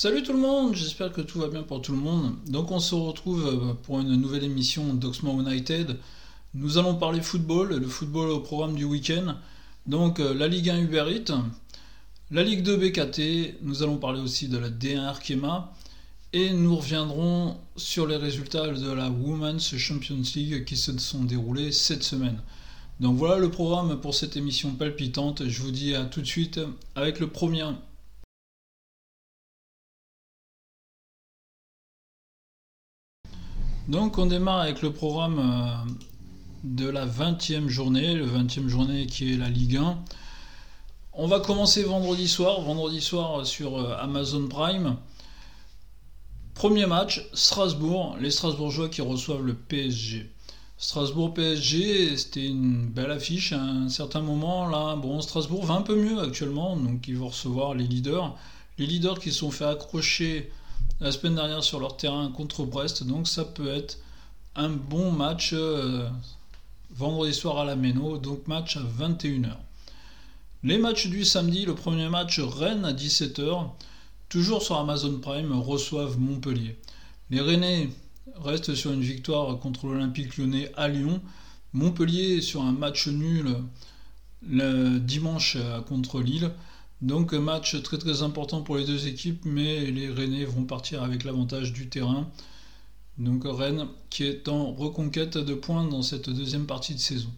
Salut tout le monde, j'espère que tout va bien pour tout le monde. Donc on se retrouve euh, pour une nouvelle émission d'Oxmo United. Nous allons parler football, le football au programme du week-end. Donc euh, la Ligue 1 Uber Eats, la Ligue 2 BKT, nous allons parler aussi de la D1 Arkema et nous reviendrons sur les résultats de la Women's Champions League qui se sont déroulés cette semaine. Donc voilà le programme pour cette émission palpitante. Je vous dis à tout de suite avec le premier Donc on démarre avec le programme euh, de la 20e journée, le 20e journée qui est la Ligue 1. On va commencer vendredi soir, vendredi soir sur euh, Amazon Prime. Premier match, Strasbourg, les Strasbourgeois qui reçoivent le PSG. Strasbourg-PSG, c'était une belle affiche à un certain moment. Là, bon, Strasbourg va un peu mieux actuellement, donc ils vont recevoir les leaders. Les leaders qui se sont fait accrocher la semaine dernière sur leur terrain contre Brest. Donc ça peut être un bon match euh, vendredi soir à la Méno, donc match à 21h. Les matchs du samedi, le premier match Rennes à 17h, toujours sur Amazon Prime, reçoivent Montpellier. Les Rennais restent sur une victoire contre l'Olympique lyonnais à Lyon. Montpellier sur un match nul le dimanche contre Lille. Donc match très très important pour les deux équipes, mais les Rennais vont partir avec l'avantage du terrain. Donc Rennes qui est en reconquête de points dans cette deuxième partie de saison.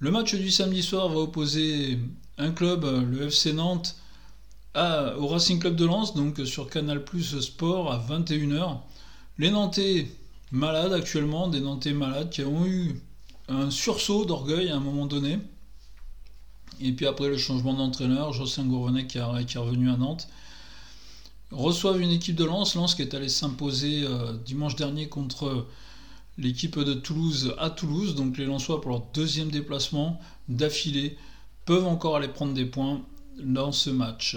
Le match du samedi soir va opposer un club, le FC Nantes, au Racing Club de Lens, donc sur Canal Plus Sport à 21h. Les Nantais malades actuellement, des Nantais malades qui ont eu un sursaut d'orgueil à un moment donné. Et puis après le changement d'entraîneur, Jocelyn Gourvenet qui, est revenu à Nantes, reçoivent une équipe de Lens, Lens qui est allé s'imposer euh, dimanche dernier contre l'équipe de Toulouse à Toulouse. Donc les Lensois pour leur deuxième déplacement d'affilée peuvent encore aller prendre des points dans ce match.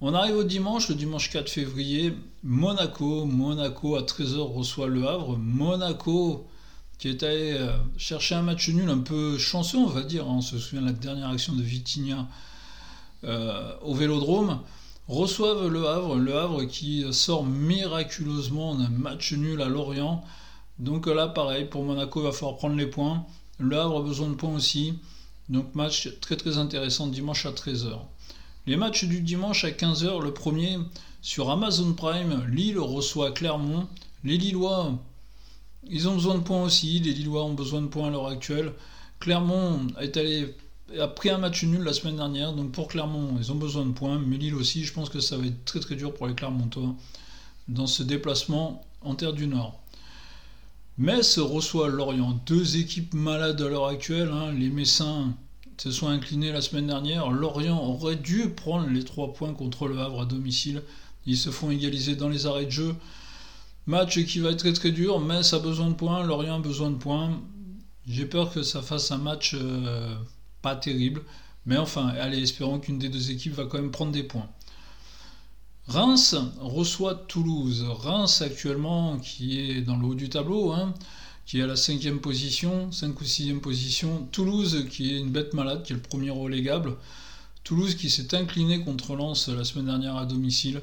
On arrive au dimanche, le dimanche 4 février, Monaco. Monaco à 13h reçoit le Havre. Monaco qui est allé euh, chercher un match nul un peu chanceux, on va dire. Hein. On se souvient de la dernière action de Vitinha euh, au Vélodrome. Reçoivent le Havre, le Havre qui sort miraculeusement d'un match nul à Lorient. Donc là, pareil, pour Monaco, il va falloir prendre les points. Le Havre a besoin de points aussi. Donc match très très intéressant dimanche à 13h. Les matchs du dimanche à 15h, le premier sur Amazon Prime, Lille reçoit Clermont. Les Lillois ils ont besoin de points aussi, les Lillois ont besoin de points à l'heure actuelle. Clermont est allé, a pris un match nul la semaine dernière, donc pour Clermont, ils ont besoin de points, mais Lille aussi, je pense que ça va être très très dur pour les Clermontois dans ce déplacement en Terre du Nord. Metz reçoit Lorient, deux équipes malades à l'heure actuelle, hein. les Messins se sont inclinés la semaine dernière, Lorient aurait dû prendre les trois points contre le Havre à domicile, ils se font égaliser dans les arrêts de jeu. Match qui va être très très dur, ça a besoin de points, Lorient a besoin de points. J'ai peur que ça fasse un match euh, pas terrible. Mais enfin, allez, espérons qu'une des deux équipes va quand même prendre des points. Reims reçoit Toulouse. Reims actuellement qui est dans le haut du tableau, hein, qui est à la cinquième position, 5 ou sixième position. Toulouse qui est une bête malade, qui est le premier relégable. Toulouse qui s'est incliné contre Lens la semaine dernière à domicile.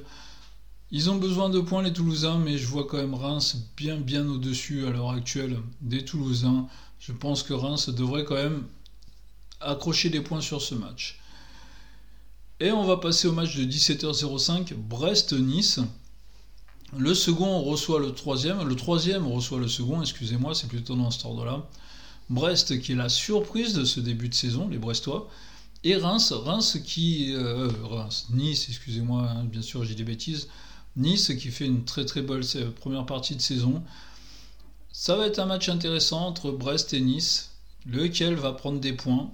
Ils ont besoin de points les Toulousains, mais je vois quand même Reims bien bien au-dessus à l'heure actuelle des Toulousains. Je pense que Reims devrait quand même accrocher des points sur ce match. Et on va passer au match de 17h05, Brest-Nice. Le second reçoit le troisième, le troisième reçoit le second, excusez-moi, c'est plutôt dans ce ordre-là. Brest qui est la surprise de ce début de saison, les Brestois. Et Reims, Reims qui... Euh, Reims, Nice, excusez-moi, hein, bien sûr j'ai des bêtises. Nice qui fait une très très belle première partie de saison. Ça va être un match intéressant entre Brest et Nice, lequel va prendre des points,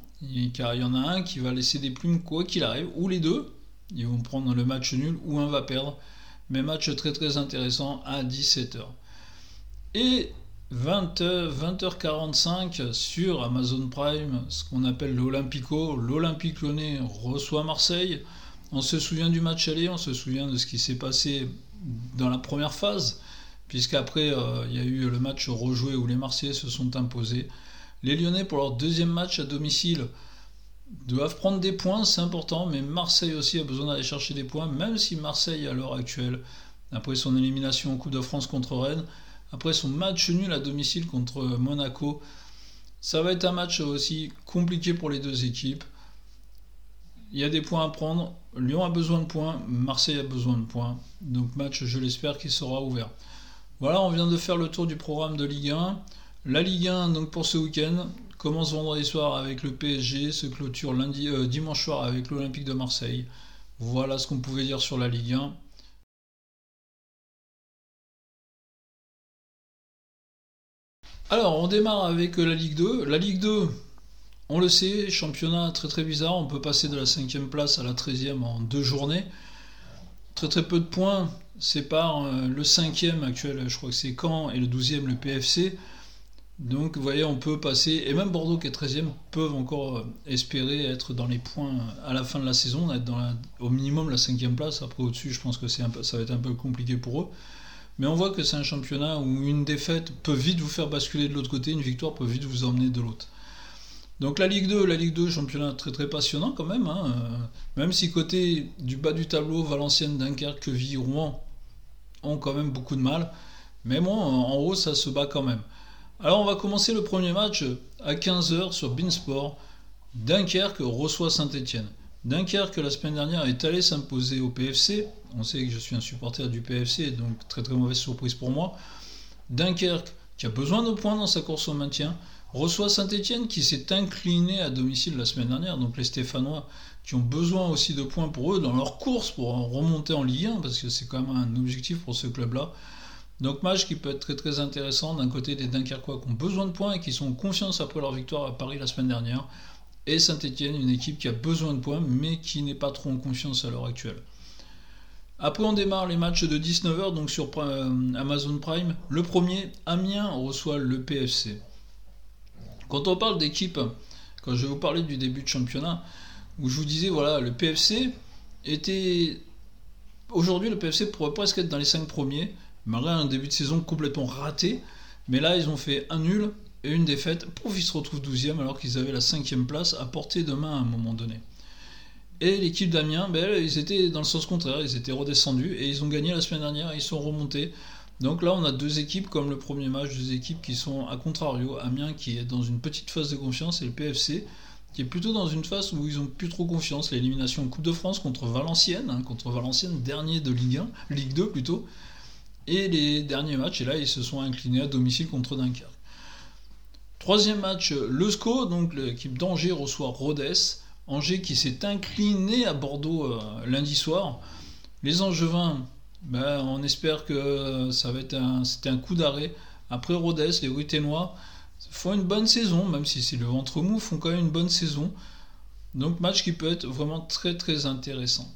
car il y en a un qui va laisser des plumes quoi qu'il arrive, ou les deux, ils vont prendre le match nul, ou un va perdre. Mais match très très intéressant à 17h. Et 20, 20h45 sur Amazon Prime, ce qu'on appelle l'Olympico, l'Olympique Lyonnais reçoit Marseille. On se souvient du match aller, on se souvient de ce qui s'est passé dans la première phase, puisqu'après euh, il y a eu le match rejoué où les Marseillais se sont imposés. Les Lyonnais pour leur deuxième match à domicile doivent prendre des points, c'est important, mais Marseille aussi a besoin d'aller chercher des points, même si Marseille, à l'heure actuelle, après son élimination en Coupe de France contre Rennes, après son match nul à domicile contre Monaco, ça va être un match aussi compliqué pour les deux équipes. Il y a des points à prendre. Lyon a besoin de points, Marseille a besoin de points. Donc match, je l'espère, qui sera ouvert. Voilà, on vient de faire le tour du programme de Ligue 1. La Ligue 1, donc pour ce week-end, commence vendredi soir avec le PSG, se clôture lundi, euh, dimanche soir avec l'Olympique de Marseille. Voilà ce qu'on pouvait dire sur la Ligue 1. Alors, on démarre avec la Ligue 2. La Ligue 2, on le sait, championnat très très bizarre. On peut passer de la 5 place à la 13e en deux journées. Très très peu de points séparent euh, le 5e actuel, je crois que c'est Caen, et le 12e, le PFC. Donc vous voyez, on peut passer, et même Bordeaux qui est 13e, peuvent encore euh, espérer être dans les points à la fin de la saison, être au minimum la 5e place. Après au-dessus, je pense que ça va être un peu compliqué pour eux. Mais on voit que c'est un championnat où une défaite peut vite vous faire basculer de l'autre côté, une victoire peut vite vous emmener de l'autre. Donc la Ligue 2, la Ligue 2, championnat très très passionnant quand même. Hein. Même si côté du bas du tableau, Valenciennes, Dunkerque, Quevilly, Rouen ont quand même beaucoup de mal. Mais bon, en haut, ça se bat quand même. Alors on va commencer le premier match à 15h sur Beansport. Dunkerque reçoit Saint-Etienne. Dunkerque, la semaine dernière, est allé s'imposer au PFC. On sait que je suis un supporter du PFC, donc très très mauvaise surprise pour moi. Dunkerque, qui a besoin de points dans sa course au maintien, reçoit Saint-Etienne qui s'est incliné à domicile la semaine dernière, donc les Stéphanois qui ont besoin aussi de points pour eux dans leur course pour remonter en Ligue 1, parce que c'est quand même un objectif pour ce club-là. Donc match qui peut être très très intéressant d'un côté des Dunkerquois qui ont besoin de points et qui sont en confiance après leur victoire à Paris la semaine dernière, et Saint-Etienne, une équipe qui a besoin de points mais qui n'est pas trop en confiance à l'heure actuelle. Après, on démarre les matchs de 19h donc sur euh, Amazon Prime. Le premier, Amiens reçoit le PFC. Quand on parle d'équipe, quand je vais vous parler du début de championnat, où je vous disais, voilà, le PFC était. Aujourd'hui, le PFC pourrait presque être dans les 5 premiers, malgré un début de saison complètement raté. Mais là, ils ont fait un nul et une défaite. Pouf, ils se retrouvent 12e alors qu'ils avaient la 5 place à portée de main à un moment donné. Et l'équipe d'Amiens, ben, ils étaient dans le sens contraire, ils étaient redescendus et ils ont gagné la semaine dernière, ils sont remontés. Donc là, on a deux équipes comme le premier match, deux équipes qui sont à contrario. Amiens qui est dans une petite phase de confiance et le PFC qui est plutôt dans une phase où ils ont plus trop confiance. L'élimination en Coupe de France contre Valenciennes, hein, contre Valenciennes, dernier de Ligue 1, Ligue 2 plutôt. Et les derniers matchs, et là, ils se sont inclinés à domicile contre Dunkerque. Troisième match, le SCO, donc l'équipe d'Angers reçoit Rodez. Angers qui s'est incliné à Bordeaux euh, lundi soir. Les Angevins ben, on espère que ça va être un, c'était un coup d'arrêt. Après Rodez, les Ruténois font une bonne saison, même si c'est le ventre mou, font quand même une bonne saison. Donc match qui peut être vraiment très très intéressant.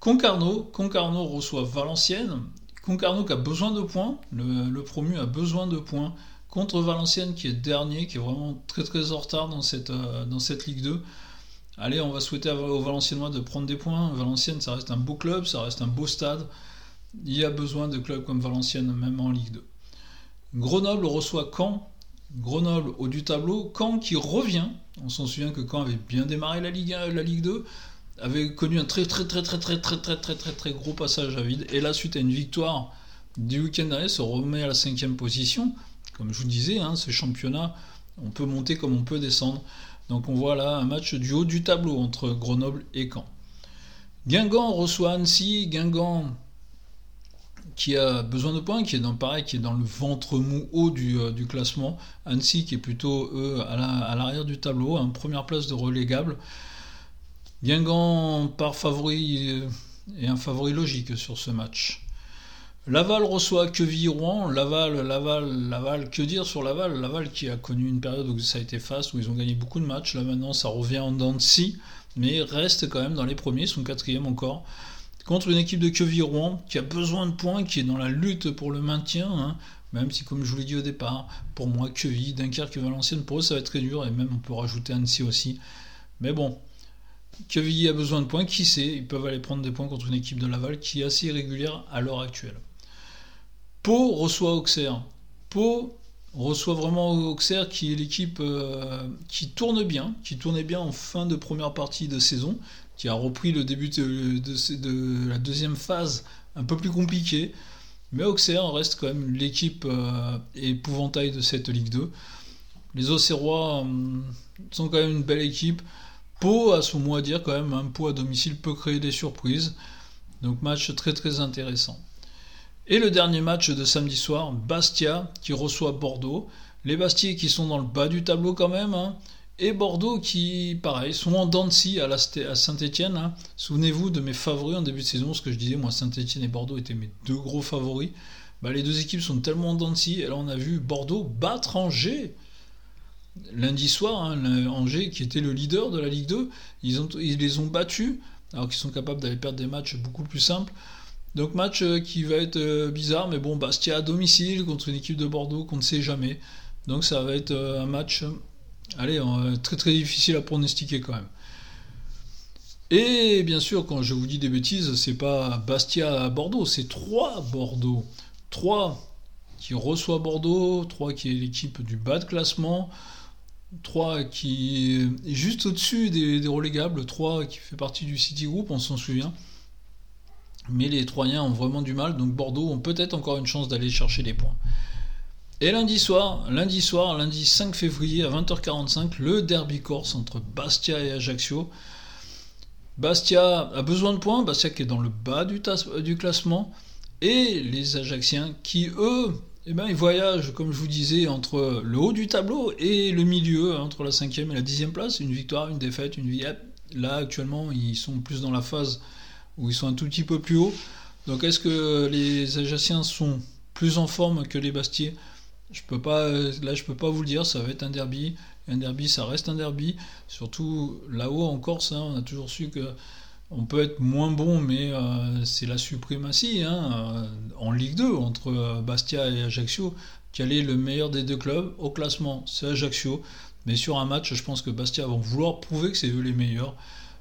Concarneau, Concarneau reçoit Valenciennes. Concarneau qui a besoin de points, le, promu a besoin de points contre Valenciennes qui est dernier, qui est vraiment très très en retard dans cette, euh, dans cette Ligue 2. Allez, on va souhaiter aux Valenciennois de prendre des points. Valenciennes, ça reste un beau club, ça reste un beau stade il y a besoin de clubs comme Valenciennes, même en Ligue 2. Grenoble reçoit Caen. Grenoble au du tableau. Caen qui revient. On s'en souvient que Caen avait bien démarré la Ligue, la Ligue 2, avait connu un très très très très très très très très très très gros passage à vide. Et là, suite à une victoire du week-end dernier, se remet à la cinquième position. Comme je vous disais, hein, ce championnat, on peut monter comme on peut descendre. Donc on voit là un match du haut du tableau entre Grenoble et Caen. Guingamp reçoit Annecy. Guingamp qui a besoin de points, qui est dans pareil, qui est dans le ventre mou haut du, euh, classement. Annecy qui est plutôt à l'arrière du tableau, en première place de relégable. Guingamp par favori et un favori logique sur ce match. Laval reçoit Quevilly-Rouen. Laval, Laval, Laval, que dire sur Laval? Laval qui a connu une période où ça a été face, où ils ont gagné beaucoup de matchs. Là maintenant, ça revient en dents de mais reste quand même dans les premiers, son quatrième encore contre une équipe de Quevilly-Rouen qui a besoin de points, qui est dans la lutte pour le maintien, hein. même si, comme je vous l'ai dit au départ, pour moi, Quevilly, Dunkerque et Valenciennes, pour eux, ça va être très dur, et même on peut rajouter Annecy aussi. Mais bon, Quevilly a besoin de points, qui sait, ils peuvent aller prendre des points contre une équipe de Laval qui est assez irrégulière à l'heure actuelle. Pau reçoit Auxerre. Pau, reçoit vraiment Auxerre qui est l'équipe euh, qui tourne bien, qui tournait bien en fin de première partie de saison, qui a repris le début de, la deuxième phase un peu plus compliquée. Mais Auxerre reste quand même l'équipe euh, épouvantail de cette Ligue 2. Les Auxerrois euh, sont quand même une belle équipe. Pau, à son mot à dire quand même, un Pau à domicile peut créer des surprises. Donc match très très intéressant. Et le dernier match de samedi soir, Bastia qui reçoit Bordeaux. Les Bastiers qui sont dans le bas du tableau quand même. Hein. Et Bordeaux qui, pareil, sont en dents à, Saint-Etienne. Hein. Souvenez-vous de mes favoris en début de saison, ce que je disais, moi Saint-Etienne et Bordeaux étaient mes deux gros favoris. Bah, les deux équipes sont tellement en dents et là on a vu Bordeaux battre Angers. Lundi soir, hein, Angers qui était le leader de la Ligue 2, ils, ils les ont battus, alors qu'ils sont capables d'aller perdre des matchs beaucoup plus simples. Donc match euh, qui va être euh, bizarre, mais bon, Bastia à domicile contre une équipe de Bordeaux qu'on ne sait jamais. Donc ça va être euh, un match, allez, très très difficile à pronostiquer quand même. Et bien sûr, quand je vous dis des bêtises, c'est pas Bastia à Bordeaux, c'est 3 Bordeaux. 3 qui reçoit Bordeaux, 3 qui est l'équipe du bas de classement, 3 qui est juste au-dessus des, des relégables, 3 qui fait partie du City Group, on s'en souvient. Mais les Troyens ont vraiment du mal, donc Bordeaux ont peut-être encore une chance d'aller chercher des points. Et lundi soir, lundi soir, lundi 5 février à 20h45, le derby corse entre Bastia et Ajaccio. Bastia a besoin de points, Bastia qui est dans le bas du, classement, et les Ajacciens qui, eux, eh ben, ils voyagent, comme je vous disais, entre le haut du tableau et le milieu, entre la cinquième et la dixième place. Une victoire, une défaite, une vie. Là, actuellement, ils sont plus dans la phase où ils sont un tout petit peu plus hauts. Donc est-ce que les Ajacciens sont plus en forme que les Bastiers je peux pas, là, je peux pas vous le dire. Ça va être un derby. Un derby, ça reste un derby. Surtout là-haut en Corse, hein, on a toujours su que on peut être moins bon, mais euh, c'est la suprématie hein, euh, en Ligue 2 entre euh, Bastia et Ajaccio. Quel est le meilleur des deux clubs Au classement, c'est Ajaccio. Mais sur un match, je pense que Bastia vont vouloir prouver que c'est eux les meilleurs.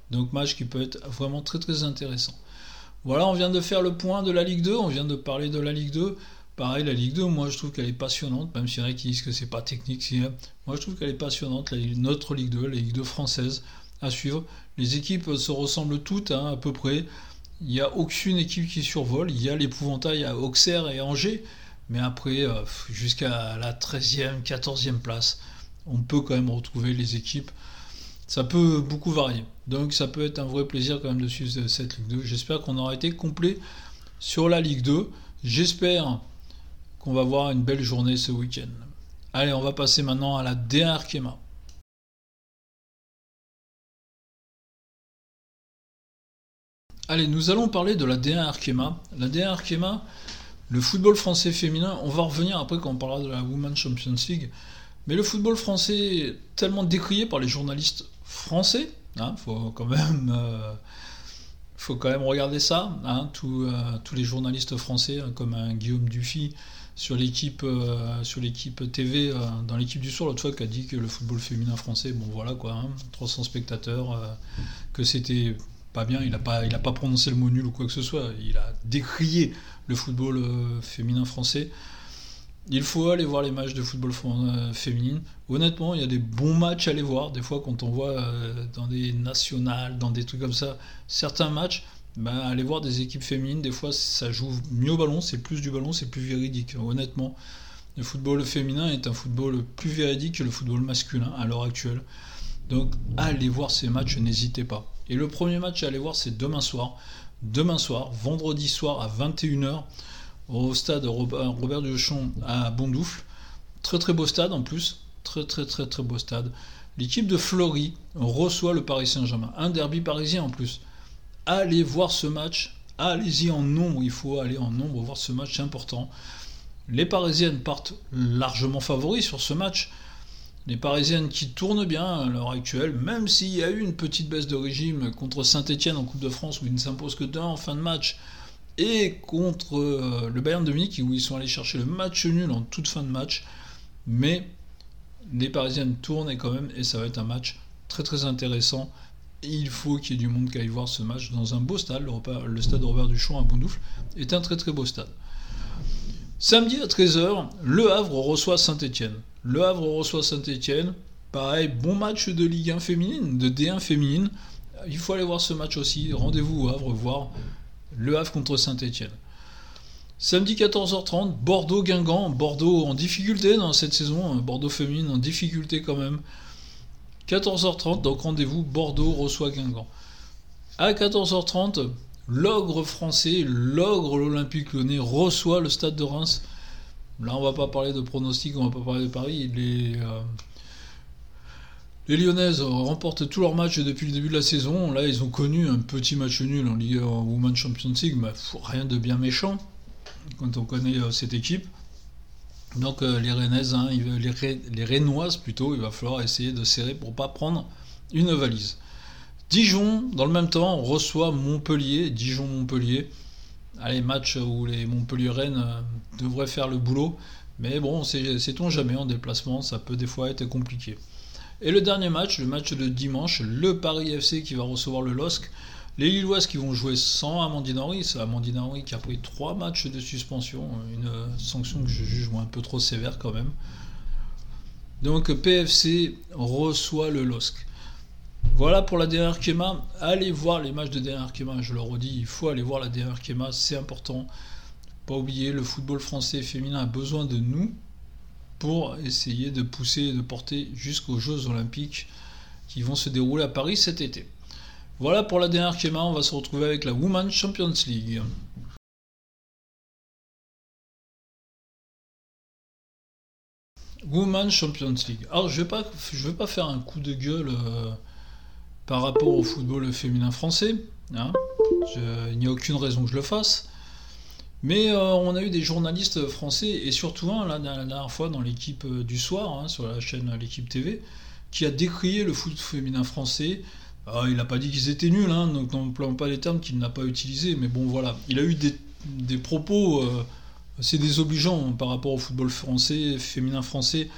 Donc match qui peut être vraiment très très intéressant. Voilà, on vient de faire le point de la Ligue 2, on vient de parler de la Ligue 2. Pareil, la Ligue 2, moi je trouve qu'elle est passionnante, même s'il y en a qui disent que c'est pas technique. Moi je trouve qu'elle est passionnante, notre Ligue 2, la Ligue 2 française, à suivre. Les équipes se ressemblent toutes hein, à peu près. Il n'y a aucune équipe qui survole. Il y a l'épouvantail à Auxerre et Angers. Mais après, euh, jusqu'à la 13e, 14e place, on peut quand même retrouver les équipes ça peut beaucoup varier. Donc ça peut être un vrai plaisir quand même de suivre cette Ligue 2. J'espère qu'on aura été complet sur la Ligue 2. J'espère qu'on va voir une belle journée ce week-end. Allez, on va passer maintenant à la D1 Arkema. Allez, nous allons parler de la D1 Arkema. La D1 Arkema, le football français féminin, on va revenir après quand on parlera de la Women's Champions League. Mais le football français est tellement décrié par les journalistes français. Hein, faut quand même, euh, faut quand même regarder ça. Hein, euh, tous les journalistes français, hein, comme un Guillaume Dufy sur l'équipe, euh, sur l'équipe TV, dans l'équipe du soir l'autre fois, qui a dit que le football féminin français, bon voilà quoi, 300 spectateurs, que c'était pas bien. Il n'a pas, il a pas prononcé le mot nul ou quoi que ce soit. Il a décrié le football féminin français. Il faut aller voir les matchs de football euh, féminine. Honnêtement, il y a des bons matchs à aller voir. Des fois, quand on voit euh, dans des nationales, dans des trucs comme ça, certains matchs, ben, aller voir des équipes féminines, des fois, ça joue mieux au ballon, c'est plus du ballon, c'est plus véridique. Honnêtement, le football féminin est un football plus véridique que le football masculin à l'heure actuelle. Donc, allez voir ces matchs, n'hésitez pas. Et le premier match à aller voir, c'est demain soir. Demain soir, vendredi soir à 21h au stade Robert Duchon à Bondoufle. Très très beau stade en plus. Très très très très beau stade. L'équipe de Flory reçoit le Paris Saint-Germain. Un derby parisien en plus. Allez voir ce match. Allez-y en nombre. Il faut aller en nombre voir ce match. Important. Les Parisiennes partent largement favoris sur ce match. Les Parisiennes qui tournent bien à l'heure actuelle, même s'il y a eu une petite baisse de régime contre Saint-Etienne en Coupe de France où ils ne s'imposent que d'un en fin de match et contre euh, le Bayern de Munich où ils sont allés chercher le match nul en toute fin de match. Mais les Parisiennes tournent quand même et ça va être un match très très intéressant. Il faut qu'il y ait du monde qui aille voir ce match dans un beau stade. Le, stade Robert Duchon à Bondoufle est un très très beau stade. Samedi à 13h, Le Havre reçoit Saint-Etienne. Le Havre reçoit Saint-Etienne. Pareil, bon match de Ligue 1 féminine, de D1 féminine. Il faut aller voir ce match aussi. Rendez-vous au Havre voir Le Havre contre Saint-Etienne. Samedi 14h30, Bordeaux-Guingamp. Bordeaux en difficulté dans cette saison. Hein. Bordeaux féminine en difficulté quand même. 14h30, donc rendez-vous, Bordeaux reçoit Guingamp. À 14h30, l'ogre français, l'ogre l'Olympique Lyonnais reçoit le stade de Reims. Là, on va pas parler de pronostics, on va pas parler de Paris. Les, euh, les Lyonnaises remportent tous leurs matchs depuis le début de la saison. Là, ils ont connu un petit match nul en Ligue en Women's Champions League, mais rien de bien méchant quand on connaît euh, cette équipe. Donc euh, les Rennaises, hein, les, les Rennoises plutôt, il va falloir essayer de serrer pour pas prendre une valise. Dijon, dans le même temps, reçoit Montpellier. Dijon-Montpellier. Allez, match où les Montpellier-Rennes euh, devraient faire le boulot. Mais bon, sait-on jamais en déplacement, ça peut des fois être compliqué. Et le dernier match, le match de dimanche, le Paris FC qui va recevoir le LOSC. Les Lilloises qui vont jouer sans Amandine Henry, c'est Amandine Henry qui a pris trois matchs de suspension, une sanction que je juge un peu trop sévère quand même. Donc PFC reçoit le LOSC. Voilà pour la DR Kema. Allez voir les matchs de DR Kema, je le redis, il faut aller voir la DR Kema, c'est important. Pas oublier, le football français féminin a besoin de nous pour essayer de pousser et de porter jusqu'aux Jeux Olympiques qui vont se dérouler à Paris cet été. Voilà pour la dernière schéma, on va se retrouver avec la Women's Champions League. Women's Champions League. Alors je je vais pas faire un coup de gueule euh, par rapport au football féminin français. Hein. il n'y a aucune raison que je le fasse. Mais euh, on a eu des journalistes français et surtout un la dernière fois dans l'équipe euh, du soir hein, sur la chaîne l'équipe TV qui a décrié le foot féminin français ah, il n'a pas dit qu'ils étaient nuls, hein, donc n'emploie pas les termes qu'il n'a pas utilisés, mais bon voilà, il a eu des, propos euh, assez désobligeants par rapport au football français, féminin français.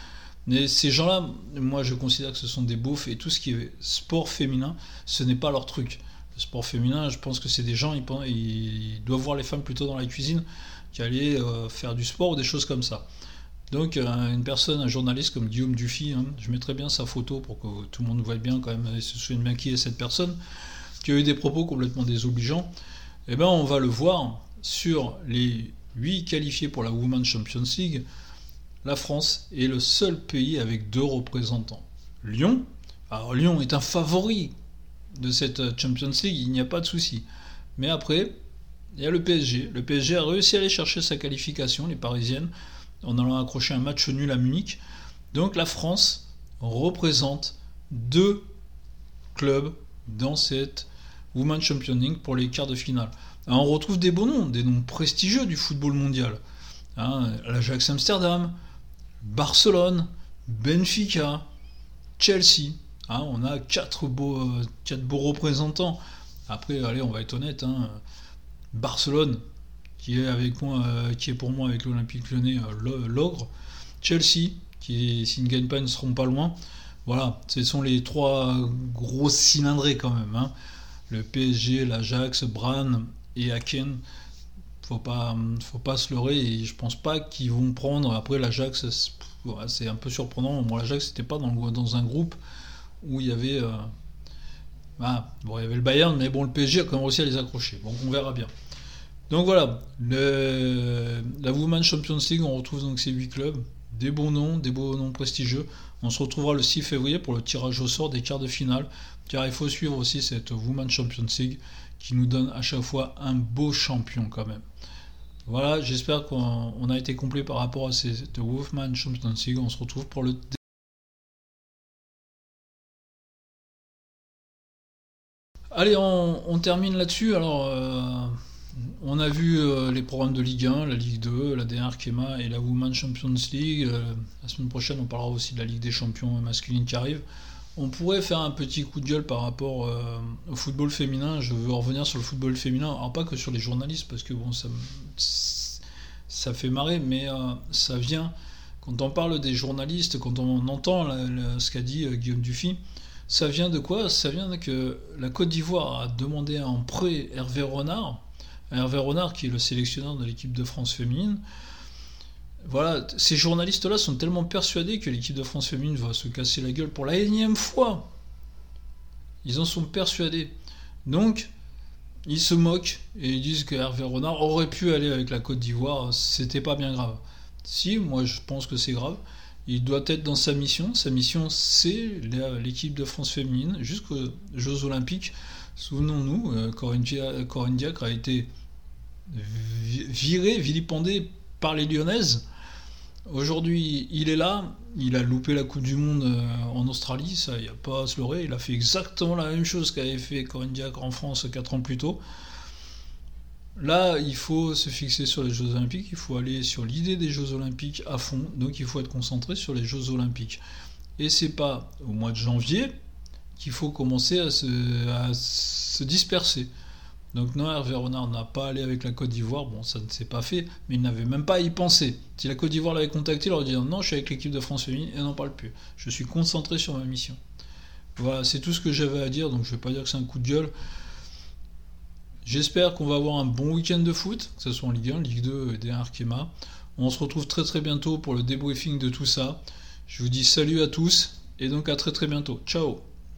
Mais ces gens-là, moi je considère que ce sont des beaufs et tout ce qui est sport féminin, ce n'est pas leur truc. Le sport féminin, je pense que c'est des gens, ils, ils, doivent voir les femmes plutôt dans la cuisine qu'aller euh, faire du sport ou des choses comme ça. Donc euh, une personne, un journaliste comme Guillaume Dufy, hein, je mettrai bien sa photo pour que tout le monde voit bien quand même et se souvienne bien qui est cette personne, qui a eu des propos complètement désobligeants, eh ben on va le voir sur les 8 qualifiés pour la Women's Champions League, la France est le seul pays avec deux représentants. Lyon, alors Lyon est un favori de cette Champions League, il n'y a pas de souci. Mais après, il y a le PSG. Le PSG a réussi à aller chercher sa qualification, les Parisiennes, en allant accrocher un match nul à Munich. Donc la France représente deux clubs dans cette Women's Champions pour les quarts de finale. on retrouve des beaux noms, des noms prestigieux du football mondial. Hein, L'Ajax Amsterdam, Barcelone, Benfica, Chelsea. Hein, on a quatre beaux, euh, quatre beaux représentants. Après, allez, on va être honnête. Hein, Barcelone, qui est, avec moi, euh, qui est pour moi avec l'Olympique lyonnais euh, l'ogre. Chelsea, qui s'ils ne gagnent pas, ne seront pas loin. Voilà, ce sont les trois gros cylindrés quand même. Hein. Le PSG, l'Ajax, Bran et Aken. Faut pas, faut pas se leurrer et je pense pas qu'ils vont prendre. Après l'Ajax, c'est un peu surprenant. Moi, l'Ajax, c'était pas dans, dans, un groupe où il y avait. Euh, ah, bon, il y avait le Bayern, mais bon, le PSG a quand même réussi à les accrocher. Donc on verra bien. Donc voilà, la Women's Champions League, on retrouve donc ces 8 clubs, des bons noms, des beaux noms prestigieux. On se retrouvera le 6 février pour le tirage au sort des quarts de finale, car il faut suivre aussi cette Women's Champions League qui nous donne à chaque fois un beau champion quand même. Voilà, j'espère qu'on a été complet par rapport à cette Women's Champions League. On se retrouve pour le Allez, on, termine là-dessus. Alors, euh, on a vu euh, les programmes de Ligue 1, la Ligue 2, la DR Kema et la Women's Champions League. Euh, la semaine prochaine, on parlera aussi de la Ligue des champions masculine qui arrive. On pourrait faire un petit coup de gueule par rapport euh, au football féminin. Je veux revenir sur le football féminin, alors pas que sur les journalistes, parce que bon, ça, ça fait marrer, mais ça vient. Quand on parle des journalistes, quand on entend ce qu'a dit Guillaume Dufy, ça vient de quoi? Ça vient que la Côte d'Ivoire a demandé en prêt Hervé Renard, Hervé Renard, qui est le sélectionneur de l'équipe de France féminine, voilà, ces journalistes-là sont tellement persuadés que l'équipe de France féminine va se casser la gueule pour la énième fois. Ils en sont persuadés. Donc, ils se moquent et ils disent que Hervé Renard aurait pu aller avec la Côte d'Ivoire, c'était pas bien grave. Si, moi je pense que c'est grave. Il doit être dans sa mission. Sa mission, c'est l'équipe de France féminine jusqu'aux Jeux Olympiques. Souvenons-nous, euh, Corinne, Diacre a été virée, vilipendée par les Lyonnaises. Aujourd'hui, il est là. Il a loupé la Coupe du Monde euh, en Australie, ça, il n'y a pas à se leurrer. Il a fait exactement la même chose qu'avait fait Corinne en France 4 ans plus tôt. Là, il faut se fixer sur les Jeux Olympiques, il faut aller sur l'idée des Jeux Olympiques à fond, donc il faut être concentré sur les Jeux Olympiques. Et c'est pas au mois de janvier qu'il faut commencer à se, disperser. Donc non, Hervé Renard n'a pas allé avec la Côte d'Ivoire, bon ça ne s'est pas fait, mais il n'avait même pas à y penser. Si la Côte d'Ivoire l'avait contacté, il aurait dit non, je suis avec l'équipe de France féminine et n'en parle plus. Je suis concentré sur ma mission. Voilà, c'est tout ce que j'avais à dire, donc je ne vais pas dire que c'est un coup de gueule. J'espère qu'on va avoir un bon week-end de foot, que ce soit en Ligue 1, Ligue 2 et des Arkema. On se retrouve très très bientôt pour le débriefing de tout ça. Je vous dis salut à tous et donc à très très bientôt. Ciao